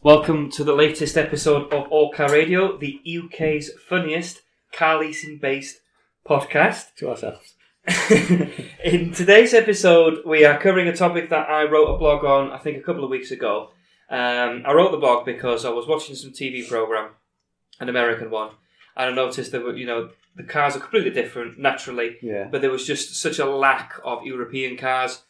Welcome to the latest episode of All Car Radio, the UK's funniest car leasing based podcast. to ourselves. In today's episode, we are covering a topic that I wrote a blog on, I think, a couple of weeks ago. Um, I wrote the blog because I was watching some TV program, an American one, and I noticed that you know the cars are completely different naturally, Yeah. but there was just such a lack of European cars.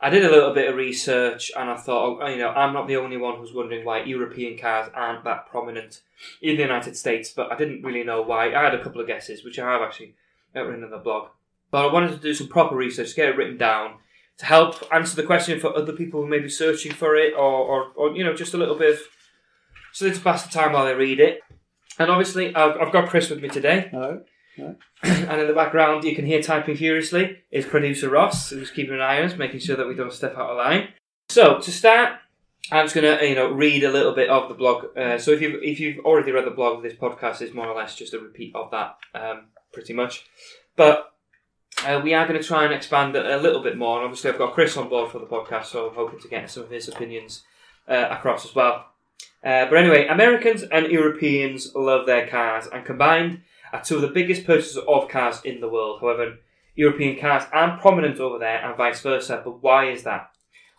I did a little bit of research and I thought, oh, you know, I'm not the only one who's wondering why European cars aren't that prominent in the United States, but I didn't really know why. I had a couple of guesses, which I have actually written in the blog. But I wanted to do some proper research, get it written down to help answer the question for other people who may be searching for it or, or, or you know, just a little bit of so they to pass the time while they read it. And obviously, I've, I've got Chris with me today. Hello. And in the background, you can hear typing furiously is producer Ross, who's keeping an eye on us, making sure that we don't step out of line. So to start, I'm just gonna you know read a little bit of the blog. Uh, so if you if you've already read the blog, this podcast is more or less just a repeat of that, um, pretty much. But uh, we are going to try and expand a little bit more. And obviously, I've got Chris on board for the podcast, so I'm hoping to get some of his opinions uh, across as well. Uh, but anyway, Americans and Europeans love their cars, and combined are two of the biggest purchasers of cars in the world. However, European cars aren't prominent over there, and vice versa. But why is that?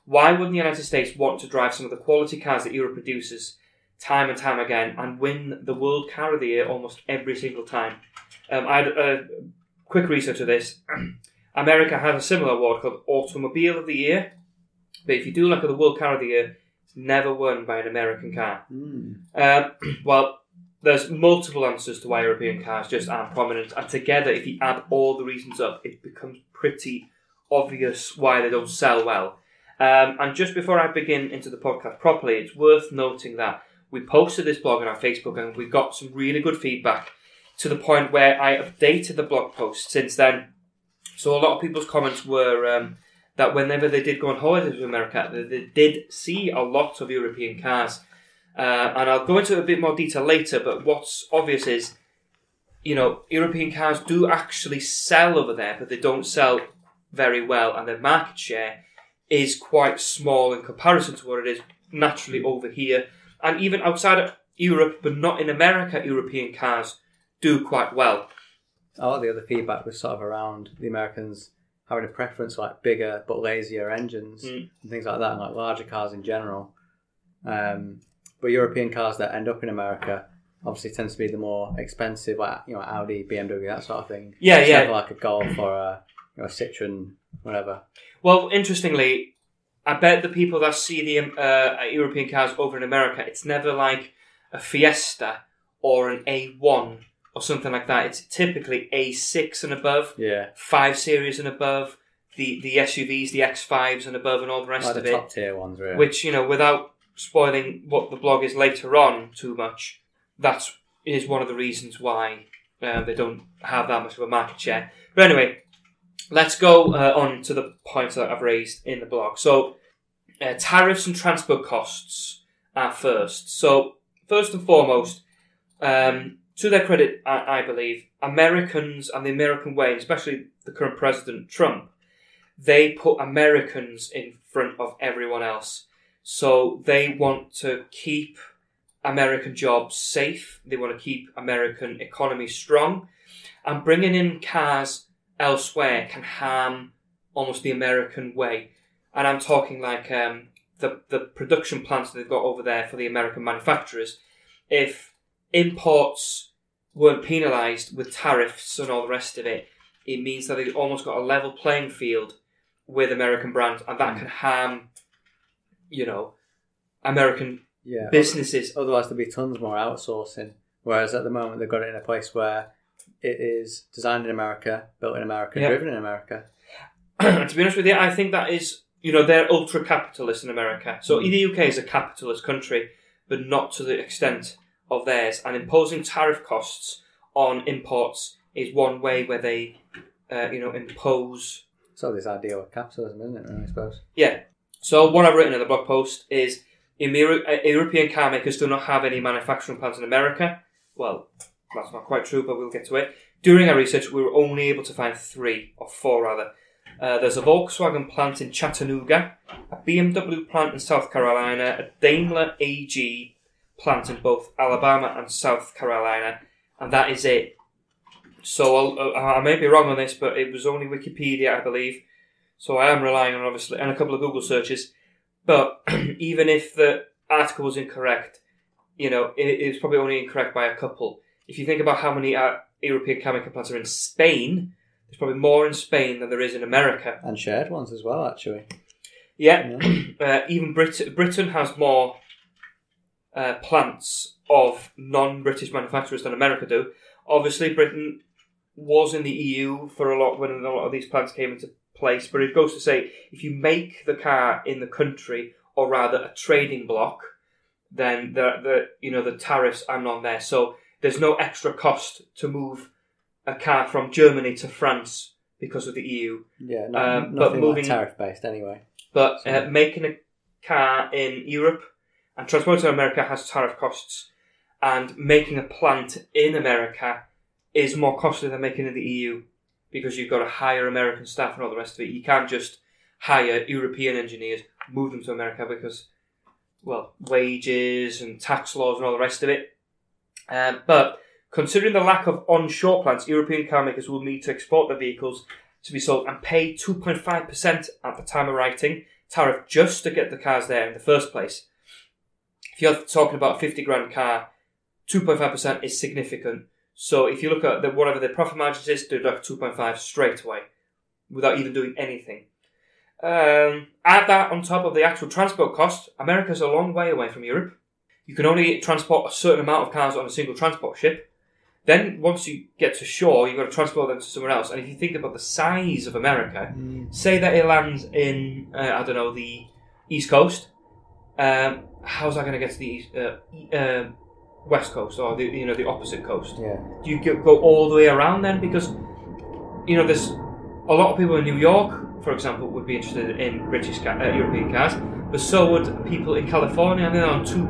Why wouldn't the United States want to drive some of the quality cars that Europe produces time and time again and win the World Car of the Year almost every single time? Um, I had a quick research of this. America has a similar award called Automobile of the Year, but if you do look at the World Car of the Year, it's never won by an American car. Mm. Um, well, there's multiple answers to why European cars just aren't prominent, and together, if you add all the reasons up, it becomes pretty obvious why they don't sell well. Um, and just before I begin into the podcast properly, it's worth noting that we posted this blog on our Facebook and we got some really good feedback to the point where I updated the blog post since then. So a lot of people's comments were um, that whenever they did go on holiday to America, they, they did see a lot of European cars. Uh, and I'll go into a bit more detail later, but what's obvious is, you know, European cars do actually sell over there, but they don't sell very well, and their market share is quite small in comparison to what it is naturally over here. And even outside of Europe, but not in America, European cars do quite well. A lot of the other feedback was sort of around the Americans having a preference for like bigger but lazier engines Mm. and things like that, and like larger cars in general. Um, but European cars that end up in America obviously tends to be the more expensive, like you know Audi, BMW, that sort of thing. Yeah, It's yeah. never like a Golf or a, you know, a Citroen, whatever. Well, interestingly, I bet the people that see the uh, European cars over in America, it's never like a Fiesta or an A1 or something like that. It's typically A6 and above, Yeah, 5 Series and above, the, the SUVs, the X5s and above, and all the rest like of the it. top tier ones, really. Which, you know, without spoiling what the blog is later on too much, that is one of the reasons why uh, they don't have that much of a market share. But anyway, let's go uh, on to the points that I've raised in the blog. So, uh, tariffs and transport costs are first. So, first and foremost, um, to their credit, I, I believe, Americans and the American way, especially the current president, Trump, they put Americans in front of everyone else. So they want to keep American jobs safe. They want to keep American economy strong, and bringing in cars elsewhere can harm almost the American way. And I'm talking like um, the the production plants that they've got over there for the American manufacturers. If imports weren't penalised with tariffs and all the rest of it, it means that they've almost got a level playing field with American brands, and that Mm. can harm, you know, American yeah, businesses. Otherwise, there'd be tons more outsourcing. Whereas at the moment, they've got it in a place where it is designed in America, built in America, Yeah. driven in America. to be honest with you, I think that is, you know, they're ultra capitalist in America. So Mm. the UK is a capitalist country, but not to the extent of theirs. And imposing tariff costs on imports is one way where they, uh, you know, impose So this idea of capitalism, isn't it? Really, I suppose. Yeah. So what I've written in the blog post is uh, European car makers do not have any manufacturing plants in America. Well, that's not quite true, but we'll get to it. During our research, we were only able to find three or four rather Uh, there's a Volkswagen plant in Chattanooga, a BMW plant in South Carolina, a Daimler AG plant in both Alabama and South Carolina, and that is it. So I'll, I may be wrong on this, but it was only Wikipedia, I believe. So I am relying on obviously and a couple of Google searches. But even if the article was incorrect, you know, it, was probably only incorrect by a couple. If you think about how many uh, European chemical plants are in Spain, there's probably more in Spain than there is in America. And shared ones as well, actually. Yeah, Yeah. uh, even Brit- Britain has more uh, plants of non-British manufacturers than America do. Obviously, Britain was in the EU for a lot when a lot of these plants came into place. But it goes to say, if you make the car in the country, or rather a trading block, then the the you know the tariffs are not there. So there's no extra cost to move a car from Germany to France because of the EU. Yeah, no, Um, but nothing moving- like tariff based anyway. But So- uh, making a car in Europe and transporting to America has tariff costs, and making a plant in America is more costly than making in the EU because you've got to hire American staff and all the rest of it. You can't just hire European engineers, move them to America because, well, wages and tax laws and all the rest of it. Um, but considering the lack of onshore plants, European car makers will need to export their vehicles to be sold and pay 2.5% at the time of writing tariff just to get the cars there in the first place. If you're talking about a 50 grand car, 2.5% is significant. So if you look at the, whatever the profit margins is, they're like 2.5 straight away without even doing anything. Um, add that on top of the actual transport cost. America's a long way away from Europe. You can only transport a certain amount of cars on a single transport ship. Then once you get to shore, you've got to transport them to somewhere else. And if you think about the size of America, say that it lands in uh, I don't know the East Coast. Um, how's that going to get to the east, uh, uh, West Coast or the you know the opposite coast? Yeah. Do you go- go all the way around then? Because you know there's a lot of people in New York, for example, would be interested in British ca- uh, European cars, but so would people in California, and they're on two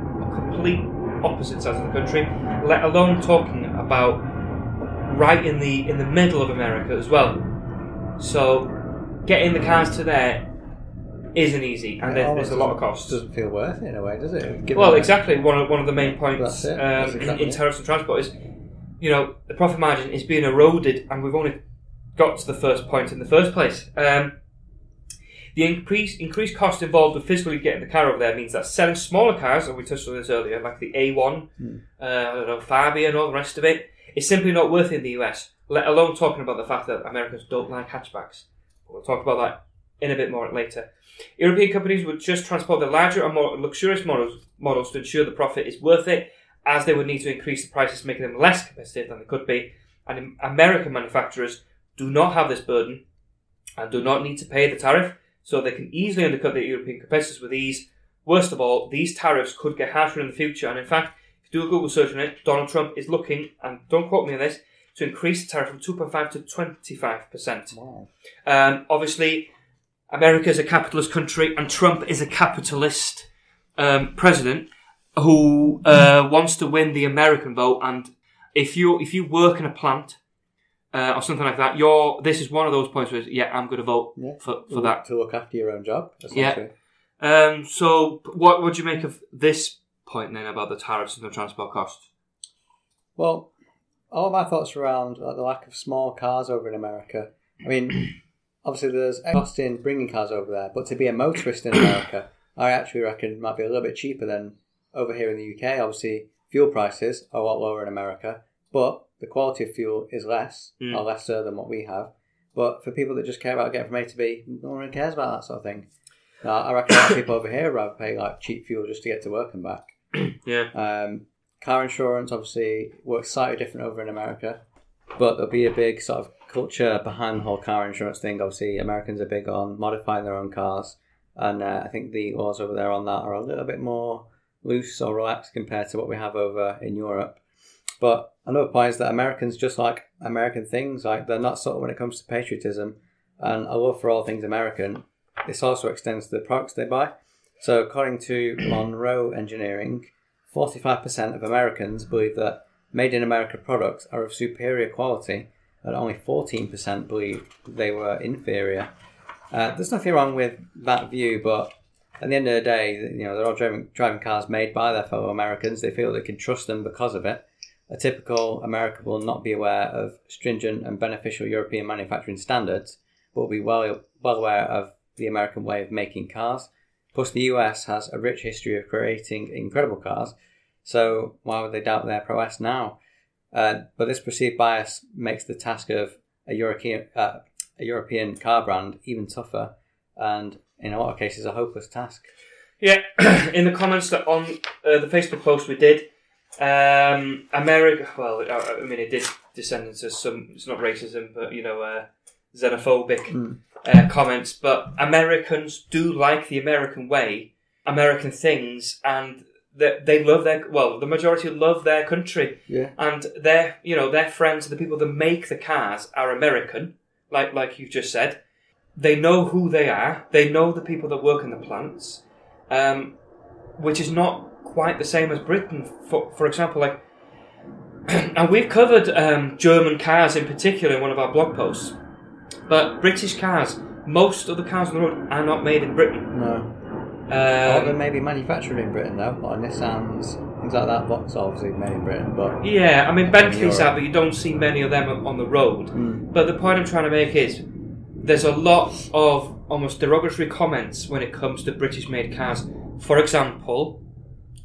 complete opposite sides of the country. Let alone talking about right in the in the middle of America as well. So getting the cars to there isn't easy, and there's, there's a lot of costs. Doesn't feel worth it in a way, does it? Given Well, that- exactly. One of, one of the main points That's it. That's um, exactly in it. tariffs and transport is, you know, the profit margin is being eroded, and we've only got to the first point in the first place. Um, the increase, increased cost involved with physically getting the car over there means that selling smaller cars, and we touched on this earlier, like the A1, Hmm. uh, I don't know, Fabia, and all the rest of it, is simply not worth it in the US. Let alone talking about the fact that Americans don't like hatchbacks. We'll talk about that in a bit more later. European companies would just transport the larger and more luxurious models, models to ensure the profit is worth it, as they would need to increase the prices, making them less competitive than they could be. And American manufacturers do not have this burden and do not need to pay the tariff, so they can easily undercut the European competitors with ease. Worst of all, these tariffs could get harsher in the future, and in fact, if you do a Google search on it, Donald Trump is looking, and don't quote me on this, to increase the tariff from 2.5 to 25%. Wow. Um, obviously, America is a capitalist country, and Trump is a capitalist um, president who uh, wants to win the American vote. And if you if you work in a plant uh, or something like that, you're this is one of those points where yeah, I'm going to vote Yeah. for for that. To look after your own job, Yeah. Um, so, what would you make of this point then about the tariffs and the transport costs? Well, all my thoughts around like, the lack of small cars over in America. I mean, obviously there's a cost in bringing cars over there, but to be a motorist in America, I actually reckon it might be a little bit cheaper than over here in the UK. Obviously, fuel prices are a lot lower in America, but the quality of fuel is less Mm. or lesser than what we have. But for people that just care about getting from A to B, no one really cares about that sort of thing. Uh, I reckon a lot of people over here rather pay like cheap fuel just to get to work and back. Yeah, Um, car insurance obviously works slightly different over in America, but there'll be a big sort of culture behind the whole car insurance thing. Obviously, Americans are big on modifying their own cars, and uh, I think the laws over there on that are a little bit more loose or relaxed compared to what we have over in Europe. But another point is that Americans just like American things, like they're not sort of when it comes to patriotism and a love for all things American. This also extends to the products they buy. So, according to Monroe Engineering, 45% of Americans believe that made in America products are of superior quality, only 14% believe they were inferior. Uh, there's nothing wrong with that view, but at the end of the day, you know, they're all driving, driving cars made by their fellow Americans. They feel they can trust them because of it. A typical American will not be aware of stringent and beneficial European manufacturing standards, but will be well, well aware of the American way of making cars. Plus, the US has a rich history of creating incredible cars, so why would they doubt their prowess now? Uh, but this perceived bias makes the task of a European, uh, a European car brand even tougher, and in a lot of cases, a hopeless task. Yeah, in the comments that on uh, the Facebook post we did, um, America. Well, I, mean, it did descend into some. It's not racism, but you know, uh, xenophobic Mm. uh, comments. But Americans do like the American way, American things, and they, they love their. Well, the majority love their country, Yeah. and their you know their friends, the people that make the cars, are American. Like like you just said, they know who they are. They know the people that work in the plants, um, which is not quite the same as Britain. For for example, like, and we've covered um, German cars in particular in one of our blog posts, but British cars. Most of the cars on the road are not made in Britain. No. Um, may be manufactured in Britain though, or Nissans, things like that. Vauxhall obviously made in Britain, but yeah, I mean Bentleys out, but you don't see many of them on the road. Mm. But the point I'm trying to make is there's a lot of almost derogatory comments when it comes to British made cars. For example,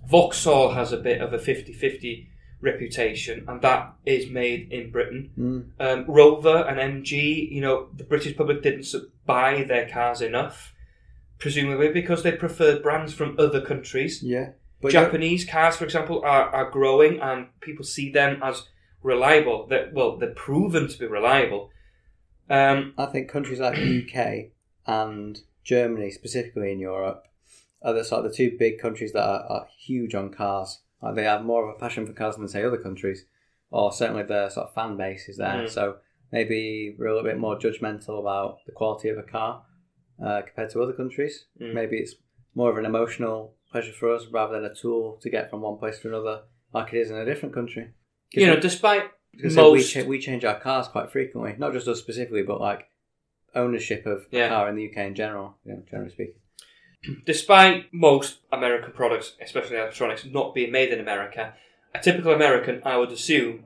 Vauxhall has a bit of a 50 50 reputation, and that is made in Britain. Mm. Um, Rover and MG, you know, the British public didn't buy their cars enough, presumably because they prefer brands from other countries. yeah. But Japanese cars, for example, are, are growing and people see them as reliable. That well, they're proven to be reliable. Um, I think countries like the UK and Germany, specifically in Europe, are the sort of the two big countries that are, are huge on cars. Like they have more of a passion for cars than say other countries, or certainly their sort of fan base is there. Mm. So maybe we're a little bit more judgmental about the quality of a car uh, compared to other countries. Mm. Maybe it's more of an emotional pleasure for us rather than a tool to get from one place to another, like it is in a different country. you know, we- despite because we, most, cha- we change our cars quite frequently, not just us specifically, but like ownership of Yeah. a car in the UK in general, you know, generally speaking. despite most American products, especially electronics, not being made in America, a typical American, I would assume,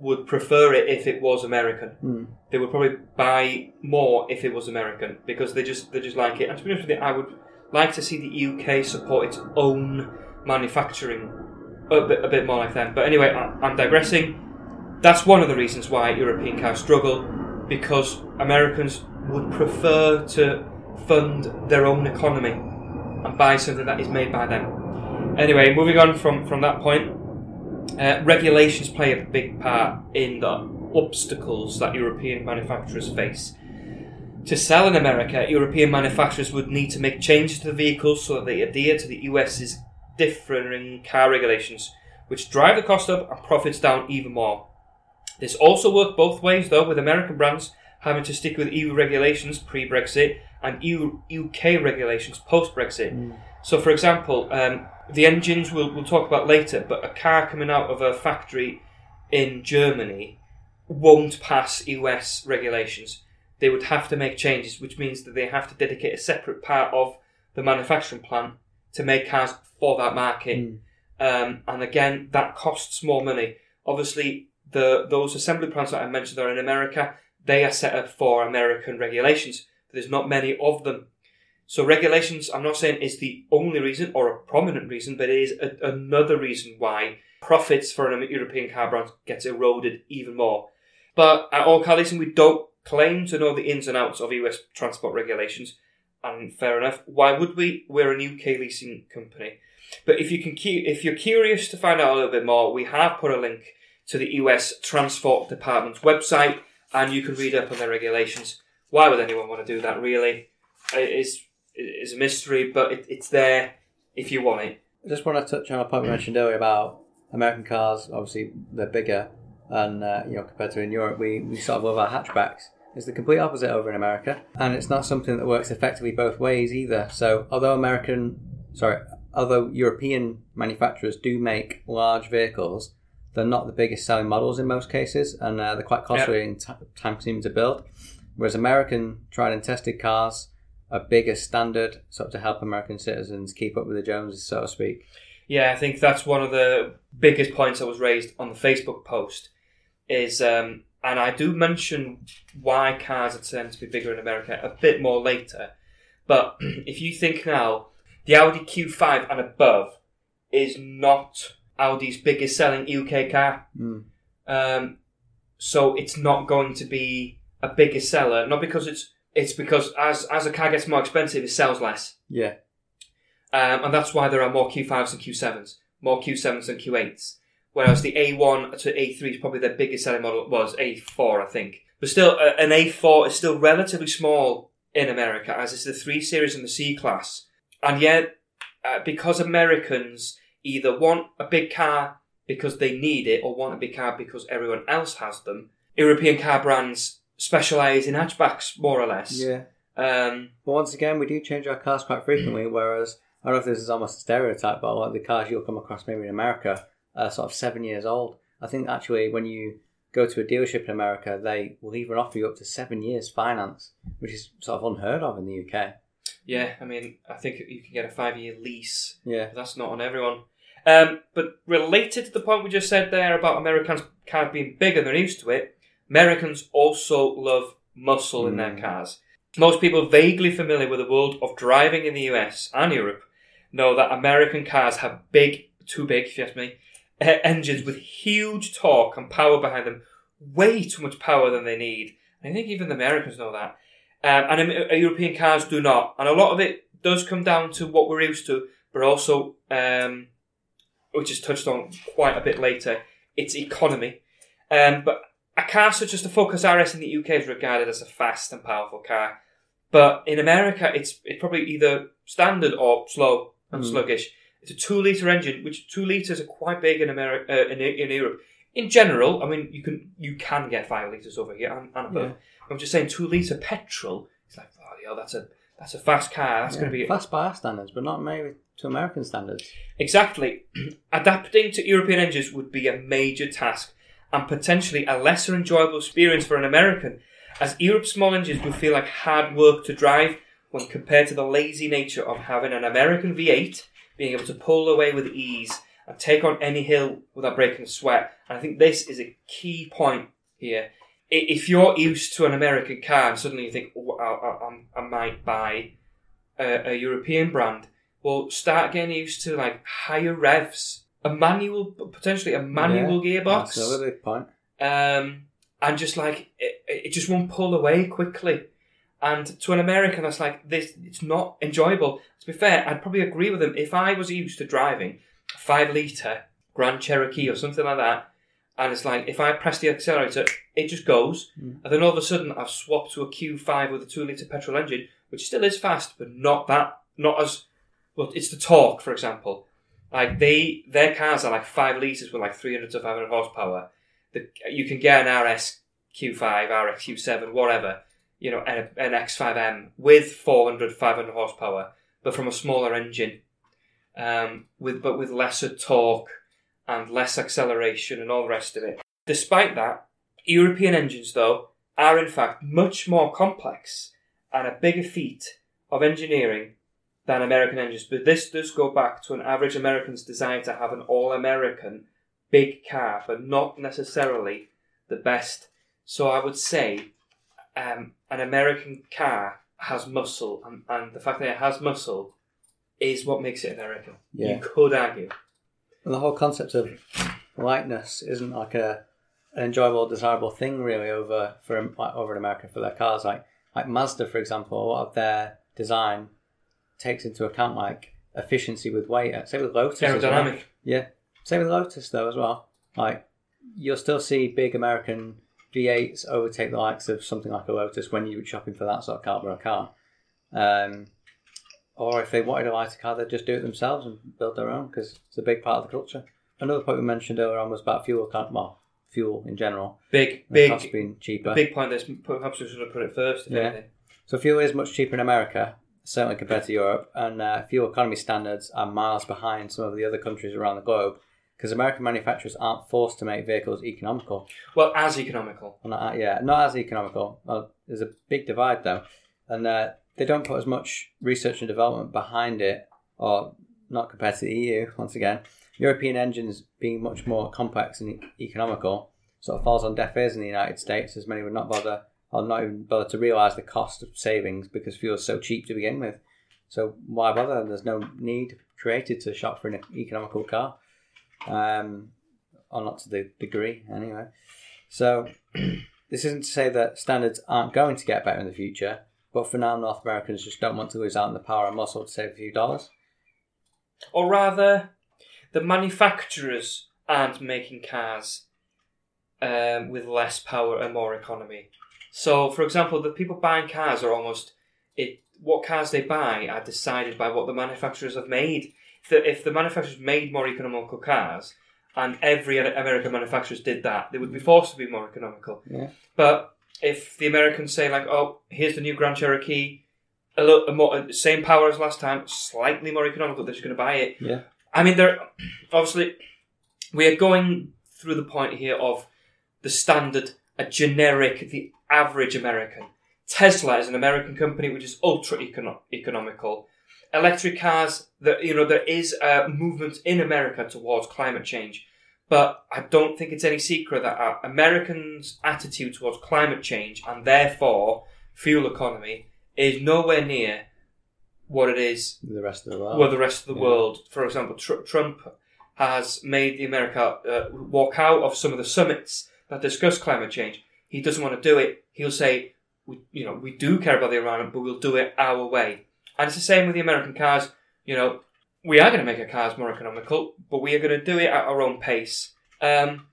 would prefer it if it was American. Mm. They would probably buy more if it was American because they just they just like it. And to be honest with you, I would like to see the UK support its own manufacturing a bit, a bit more like them. But anyway, I, I'm digressing. That's one of the reasons why European cars struggle because Americans would prefer to fund their own economy and buy something that is made by them. Anyway, moving on from, from that point, uh, regulations play a big part in the obstacles that European manufacturers face. To sell in America, European manufacturers would need to make changes to the vehicles so that they adhere to the US's differing car regulations, which drive the cost up and profits down even more. This also worked both ways, though, with American brands having to stick with EU regulations pre Brexit and EU, UK regulations post Brexit. So, for example, um, the engines we'll, we'll talk about later, but a car coming out of a factory in Germany won't pass US regulations. They would have to make changes, which means that they have to dedicate a separate part of the manufacturing plant to make cars for that market. Mm. Um, and again, that costs more money. Obviously, the those assembly plants that I mentioned are in America. They are set up for American regulations. There's not many of them. So regulations, I'm not saying is the only reason or a prominent reason, but it is a, another reason why profits for an European car brand gets eroded even more. But at all car leasing, we don't claim to know the ins and outs of US transport regulations. And fair enough. Why would we? We're a UK leasing company. But if you can, if you're curious to find out a little bit more, we have put a link to the US Transport Department's website, and you can read up on their regulations. Why would anyone want to do that? Really, it is is a mystery, but it, it's there if you want it. I just want to touch on a point we mentioned earlier about American cars. Obviously, they're bigger, and uh, you know, compared to in Europe, we, we sort of love our hatchbacks. It's the complete opposite over in America, and it's not something that works effectively both ways either. So, although American, sorry, although European manufacturers do make large vehicles, they're not the biggest selling models in most cases, and uh, they're quite costly and t- time consuming to build. Whereas American tried and tested cars a bigger standard, sort of to help American citizens keep up with the Joneses, so to speak. Yeah, I think that's one of the biggest points that was raised on the Facebook post. Is um, and I do mention why cars are tend to be bigger in America a bit more later. But if you think now, the Audi Q5 and above is not Audi's biggest selling UK car. Mm. Um, so it's not going to be a bigger seller, not because it's it's because as as a car gets more expensive, it sells less, Yeah, um, and that's why there are more Q5s and Q7s, more Q7s than Q8s. Whereas the A1 to A3 is probably their biggest selling model was A4, I think. But still, uh, an A4 is still relatively small in America, as it's the 3 Series and the C Class. And yet, uh, because Americans either want a big car because they need it or want a big car because everyone else has them, European car brands specialise in hatchbacks, more or less. yeah. Um, But once again, we do change our cars quite frequently. Whereas I don't know if this is almost a stereotype, but a lot of the cars you'll come across maybe in America are sort of seven years old. I think actually when you go to a dealership in America, they will even offer you up to seven years finance, which is sort of unheard of in the UK. yeah, I mean, I think you can get a five year lease Yeah, That's not on everyone. Um, but related to the point we just said there about Americans' cars being bigger, they're used to it. Americans also love muscle in their Mm. cars. Most people vaguely familiar with the world of driving in the US and Europe know that American cars have big, too big, if you ask me, eh, engines with huge torque and power behind them, way too much power than they need. I think even the Americans know that. Um, and uh, European cars do not. And a lot of it does come down to what we're used to, but also, um, which is touched on quite a bit later, it's economy. Um, but a car such as the Focus RS in the UK is regarded as a fast and powerful car. But in America, it's it's probably either standard or slow and Mm. sluggish. It's a two liter engine, which two liters are quite big in America, uh, in, in Europe. In general, I mean, you can you can get five liters over here and, and above. Yeah. I'm just saying, two liter petrol. It's like, oh, yeah, that's a that's a fast car. That's Yeah. going to be fast by our standards, but not maybe to American standards. Exactly. Adapting to European engines would be a major task and potentially a lesser enjoyable experience for an American, as Europe's small engines would feel like hard work to drive when compared to the lazy nature of having an American V8 being able to pull away with ease and take on any hill without breaking a sweat. And I think this is a key point here. If you're used to an American car and suddenly you think, oh, I, I, I might buy a, a European brand, well, start getting used to like higher revs, a manual, potentially a manual That's gearbox, another big point. um, and just like it, it just won't pull away quickly. And to an American, that's like this. It's not enjoyable. To be fair, I'd probably agree with him if I was used to driving a five liter Grand Cherokee or something like that, and it's like if I press the accelerator, it just goes, Mm. and then all of a sudden I've swapped to a Q5 with a two liter petrol engine, which still is fast, but not that, not as well. It's the torque, for example. Like they, their cars are like five liters with like 300 to 500 horsepower. The, you can get an RS Q5, RX Q7, whatever, you know, an, an X5M with 400, 500 horsepower, but from a smaller engine, um, with but with lesser torque and less acceleration and all the rest of it. Despite that, European engines, though, are in fact much more complex and a bigger feat of engineering than American engines. But this does go back to an average American's desire to have an all American big car, but not necessarily the best. So I would say um, an American car has muscle, and, and the fact that it has muscle is what makes it American. Yeah. You could argue. And the whole concept of lightness isn't like a an enjoyable, desirable thing really over for over in America for their cars. Like like Mazda, for example, a lot of their design takes into account like efficiency with weight. Uh, Same with Lotus. as well. Aerodynamic. Yeah. Same with Lotus though as well. Like you'll still see big American V8s overtake the likes of something like a Lotus when you're shopping for that sort of of car. Um, or if they wanted a lighter car, they'd just do it themselves and build their own because it's a big part of the culture. Another point we mentioned earlier on was about fuel, well, fuel in general. Big, big, being cheaper. big point. This perhaps we should have put it first. Yeah. anything. So fuel is much cheaper in America, certainly compared to Europe, and uh, fuel economy standards are miles behind some of the other countries around the globe because American manufacturers aren't forced to make vehicles economical. Well, as economical. Not, yeah, not as economical. Well, there's a big divide though, and uh, they don't put as much research and development behind it, or not compared to the EU. Once again, European engines being much more complex and e- economical sort of falls on deaf ears in the United States, as many would not bother or not even bother to realise the cost of savings because fuel is so cheap to begin with. So why bother? There's no need created to shop for an economical car, um, or not to the degree anyway. So this isn't to say that standards aren't going to get better in the future, but for now, North Americans just don't want to lose out on the power and muscle to save a few dollars. Or rather, the manufacturers aren't making cars um, with less power and more economy. So, for example, the people buying cars are almost it. What cars they buy are decided by what the manufacturers have made. If the, if the manufacturers made more economical cars, and every American manufacturers did that, they would be mm. forced to be more economical. Yeah. But if the Americans say like, "Oh, here's the new Grand Cherokee," a little more, same power as last time, slightly more economical, they're just going to buy it. Yeah. I mean, they're obviously we are going through the point here of the standard, a generic, the average American. Tesla is an American company which is ultra econo- economical. Electric cars, that you know, there is a movement in America towards climate change, but I don't think it's any secret that our Americans' attitude towards climate change and therefore fuel economy is nowhere near what it is The rest of the world. well, the rest of the Yeah. world. For example, Tr- Trump has made the America uh, walk out of some of the summits that discuss climate change. He doesn't want to do it. He'll say, we, you know, we do care about the environment, but we'll do it our way. And it's the same with the American cars. You know, we are going to make our cars more economical, but we are going to do it at our own pace. Um,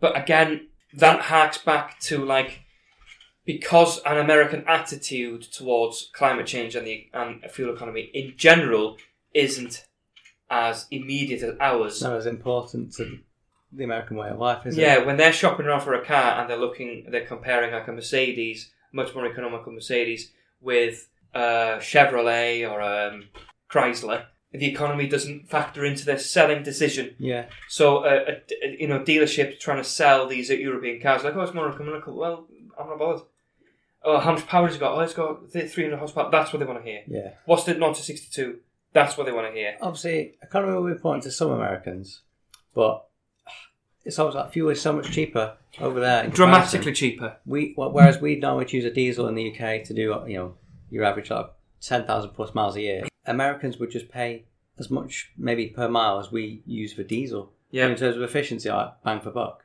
but again, that harks back to like because an American attitude towards climate change and the and fuel economy in general isn't as immediate as ours. not as important to the American way of life, is yeah, it? when they're shopping around for a car and they're looking, they're comparing like a Mercedes, much more economical Mercedes, with a Chevrolet or a Chrysler. The economy doesn't factor into their selling decision. Yeah. So, uh, a, you know, dealerships trying to sell these European cars, like, oh, it's more economical. Well, I'm not bothered. Oh, how much power has it got? Oh, it's got th- 300 horsepower. That's what they want to hear. Yeah. What's the 0 to 62? That's what they want to hear. Obviously, economy will be important to some Americans, but it's always like fuel is so much cheaper over there. Dramatically cheaper. We wh- whereas we normally choose a diesel in the UK to do you know your average of ten thousand plus miles a year. Americans would just pay as much maybe per mile as we use for diesel. Yeah. In terms of efficiency, like bang for buck.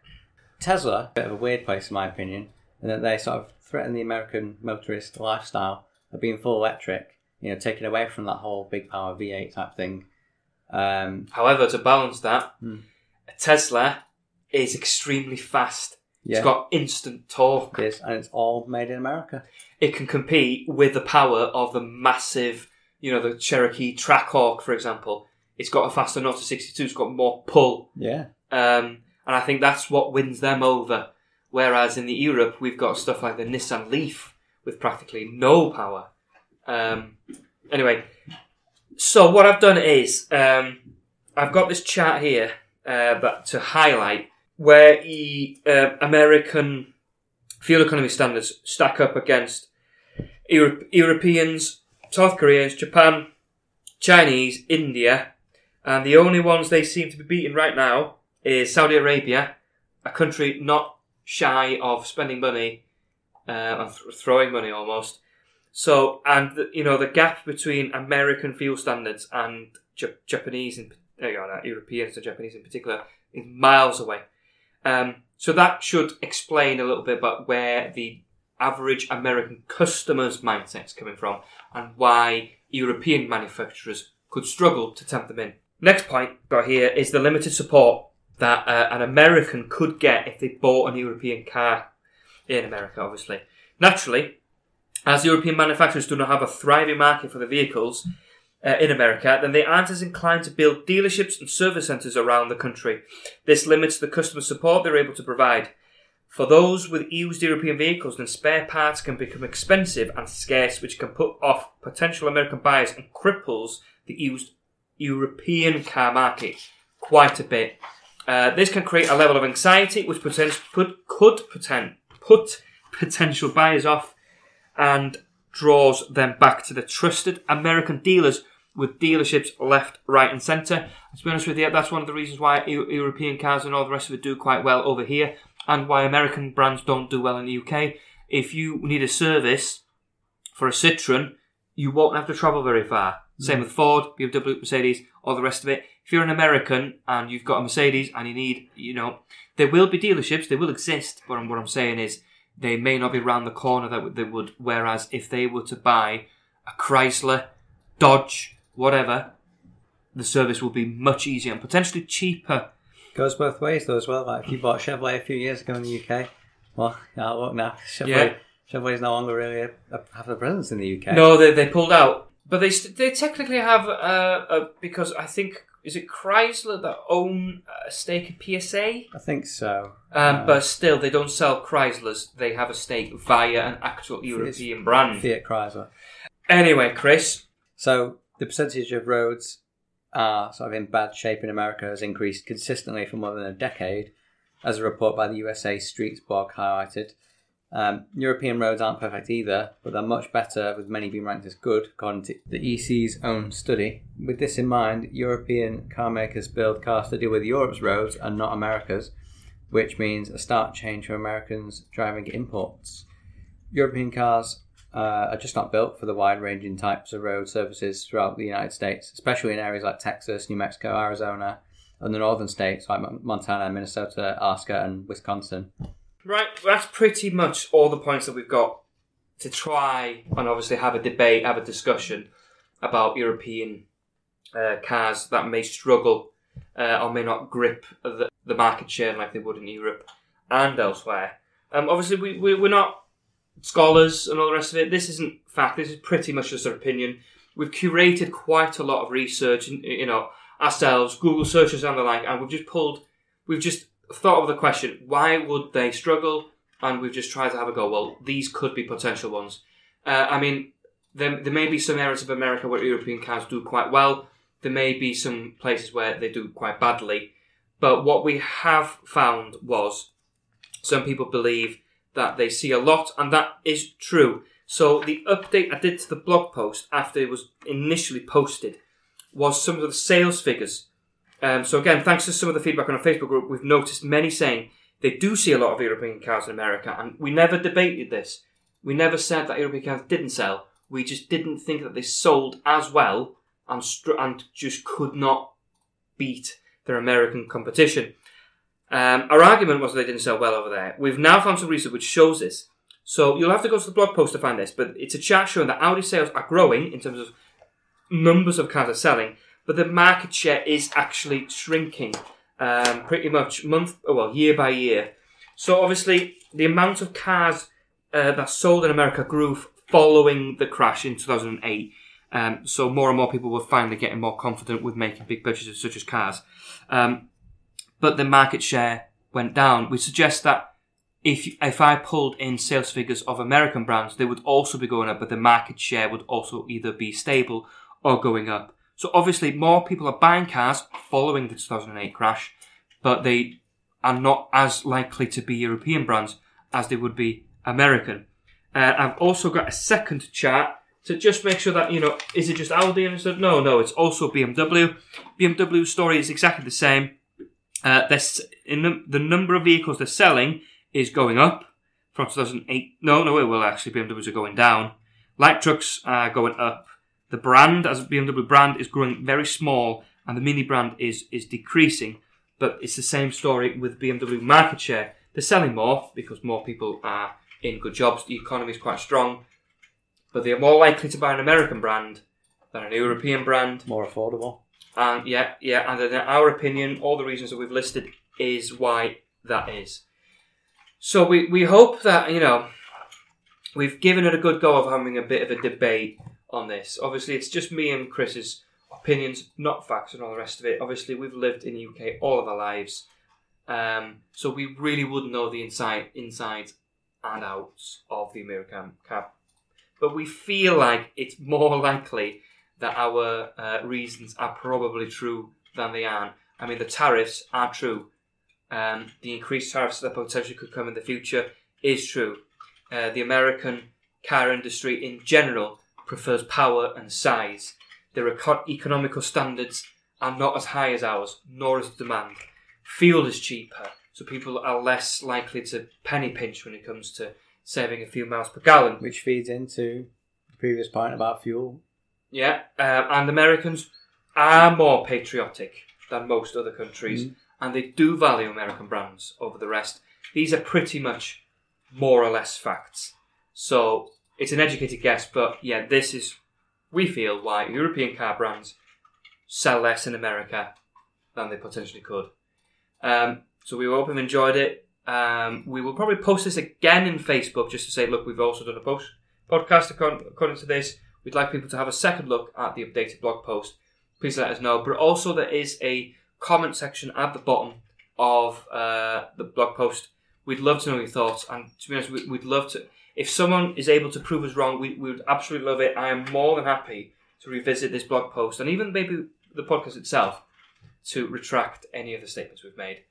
Tesla, a bit of a weird place in my opinion, in that they sort of threaten the American motorist lifestyle of being full electric. You know, taking away from that whole big power V8 type thing. Um, However, to balance that, Hmm. a Tesla is extremely fast. yeah, It's got instant torque. it is, and it's all made in America. It can compete with the power of the massive, you know, the Cherokee Trackhawk, for example. It's got a faster 0 to 62. It's got more pull. Yeah, Um, and I think that's what wins them over. Whereas in the Europe, we've got stuff like the Nissan Leaf with practically no power. Um, anyway, so what I've done is um, I've got this chart here uh, that to highlight where e, uh, American fuel economy standards stack up against Europe, Europeans, South Koreans, Japan, Chinese, India, and the only ones they seem to be beating right now is Saudi Arabia, a country not shy of spending money uh, and th- throwing money almost. So, and the, you know the gap between American fuel standards and Jap- Japanese and uh, you know, Europeans and Japanese in particular is miles away. Um, so that should explain a little bit about where the average American customer's mindset is coming from and why European manufacturers could struggle to tempt them in. Next point got here is the limited support that uh, an American could get if they bought an European car in America, obviously. Naturally, as European manufacturers do not have a thriving market for the vehicles uh, in America, then they aren't as inclined to build dealerships and service centres around the country. This limits the customer support they're able to provide. For those with used European vehicles, then spare parts can become expensive and scarce, which can put off potential American buyers and cripples the used European car market quite a bit. Uh, this can create a level of anxiety which potent- could, could potent- put potential buyers off and draws them back to the trusted American dealers with dealerships left, right, and centre. And to be honest with you, that's one of the reasons why Eu- European cars and all the rest of it do quite well over here, and why American brands don't do well in the UK. If you need a service for a Citroen, you won't have to travel very far. Mm. Same with Ford, BMW, Mercedes, all the rest of it. If you're an American and you've got a Mercedes and you need, you know, there will be dealerships, they will exist, but what I'm saying is they may not be round the corner that they would. Whereas if they were to buy a Chrysler, Dodge, whatever, the service will be much easier and potentially cheaper. Goes both ways though as well. Like if you bought Chevrolet a few years ago in the UK, well, now look now Chevrolet. Yeah. Chevrolet is no longer really a, a, have a presence in the UK. No, they, they pulled out, but they st- they technically have uh, a because I think is it Chrysler that own a stake in PSA. I think so. Um, Uh, but still, they don't sell Chryslers. They have a stake via an actual European brand. Fiat Chrysler. Anyway, Chris, So the percentage of roads are sort of in bad shape in America has increased consistently for more than a decade, as a report by the USA Streetsblog highlighted. Um, European roads aren't perfect either, but they're much better, with many being ranked as good, according to the EC's own study. With this in mind, European car makers build cars to deal with Europe's roads and not America's, which means a stark change for Americans driving imports. European cars uh, are just not built for the wide ranging types of road services throughout the United States, especially in areas like Texas, New Mexico, Arizona, and the northern states like Montana, Minnesota, Alaska, and Wisconsin. right, that's pretty much all the points that we've got to try and obviously have a debate, have a discussion about European uh, cars that may struggle uh, or may not grip the, the market share like they would in Europe and elsewhere. Um, obviously, we, we, we're not scholars and all the rest of it. This isn't fact. This is pretty much just our opinion. We've curated quite a lot of research, you know, ourselves, Google searches and the like, and we've just pulled, we've just thought of the question: Why would they struggle? And we've just tried to have a go. Well, these could be potential ones. Uh, I mean, there, there may be some areas of America where European cars do quite well. There may be some places where they do quite badly. But what we have found was some people believe that they see a lot, and that is true. So the update I did to the blog post after it was initially posted was some of the sales figures. Um, so again, thanks to some of the feedback on our Facebook group, we've noticed many saying they do see a lot of European cars in America, and we never debated this. We never said that European cars didn't sell. We just didn't think that they sold as well and str- and just could not beat their American competition. Um, our argument was they didn't sell well over there. We've now found some research which shows this. So you'll have to go to the blog post to find this, but it's a chart showing that Audi sales are growing in terms of numbers of cars are selling, but the market share is actually shrinking um, pretty much month, well, year by year. So obviously, the amount of cars uh, that sold in America grew following the crash in 2008. Um, so more and more people were finally getting more confident with making big purchases such as cars. Um, but the market share went down. We suggest that if if I pulled in sales figures of American brands, they would also be going up, but the market share would also either be stable or going up. So obviously, more people are buying cars following the 2008 crash, but they are not as likely to be European brands as they would be American. Uh, I've also got a second chart to just make sure that you know is it just Audi and stuff? No, no, it's also BMW. BMW story is exactly the same. Uh, this the, the number of vehicles they're selling is going up from 2008. No, no, it will actually. BMWs are going down. Light trucks are going up. The brand, as BMW brand, is growing very small, and the Mini brand is is decreasing. But it's the same story with BMW market share. They're selling more because more people are in good jobs. The economy is quite strong, but they are more likely to buy an American brand than an European brand. More affordable. And yeah, yeah, and in our opinion, all the reasons that we've listed is why that is. So we, we hope that, you know, we've given it a good go of having a bit of a debate on this. Obviously, it's just me and Chris's opinions, not facts and all the rest of it. Obviously, we've lived in the UK all of our lives. Um, so we really would know the inside, insides and outs of the American cap. But we feel like it's more likely that our uh, reasons are probably true than they aren't. I mean, the tariffs are true. Um, the increased tariffs that potentially could come in the future is true. Uh, the American car industry in general prefers power and size. Their eco- economical standards are not as high as ours, nor is the demand. Fuel is cheaper, so people are less likely to penny pinch when it comes to saving a few miles per gallon. Which feeds into the previous point about fuel. Yeah, um, and Americans are more patriotic than most other countries, Mm. and they do value American brands over the rest. These are pretty much more or less facts. So it's an educated guess, but yeah, this is, we feel, why European car brands sell less in America than they potentially could. Um, so we hope you've enjoyed it. Um, we will probably post this again in Facebook just to say, look, we've also done a post podcast according, according to this. We'd like people to have a second look at the updated blog post. Please let us know. But also, there is a comment section at the bottom of uh, the blog post. We'd love to know your thoughts, and to be honest, we- we'd love to. If someone is able to prove us wrong, we, we would absolutely love it. I am more than happy to revisit this blog post and even maybe the podcast itself to retract any of the statements we've made.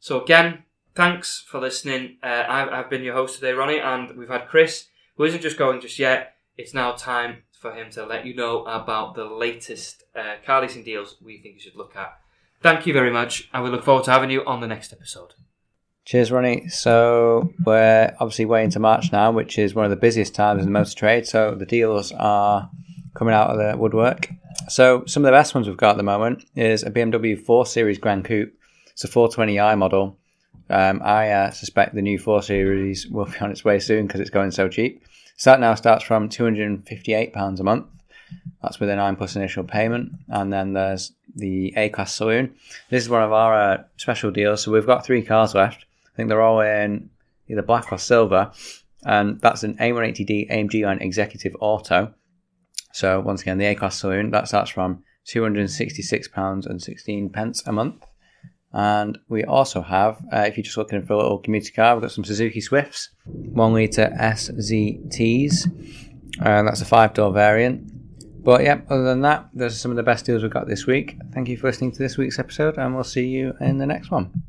So again, thanks for listening. Uh, I've, I've been your host today, Ronnie, and we've had Chris, who isn't just going just yet. It's now time for him to let you know about the latest uh, car leasing deals we think you should look at. Thank you very much, and we look forward to having you on the next episode. Cheers, Ronnie. So we're obviously way into March now, which is one of the busiest times in the motor trade. So the deals are coming out of the woodwork. So some of the best ones we've got at the moment is a BMW 4 Series Grand Coupe. It's a 420i model. Um, I uh, suspect the new 4 Series will be on its way soon because it's going so cheap. So that now starts from £258 a month. That's with a 9 plus initial payment. And then there's the A Class Saloon. This is one of our uh, special deals. So we've got three cars left. I think they're all in either black or silver. And that's an A180D AMG Line Executive Auto. So once again, the A Class Saloon, that starts from £266.16 pence a month. And we also have, uh, if you're just looking for a little commuter car, we've got some Suzuki Swifts, 1 litre SZTs. And that's a five door variant. But yeah, other than that, those are some of the best deals we've got this week. Thank you for listening to this week's episode, and we'll see you in the next one.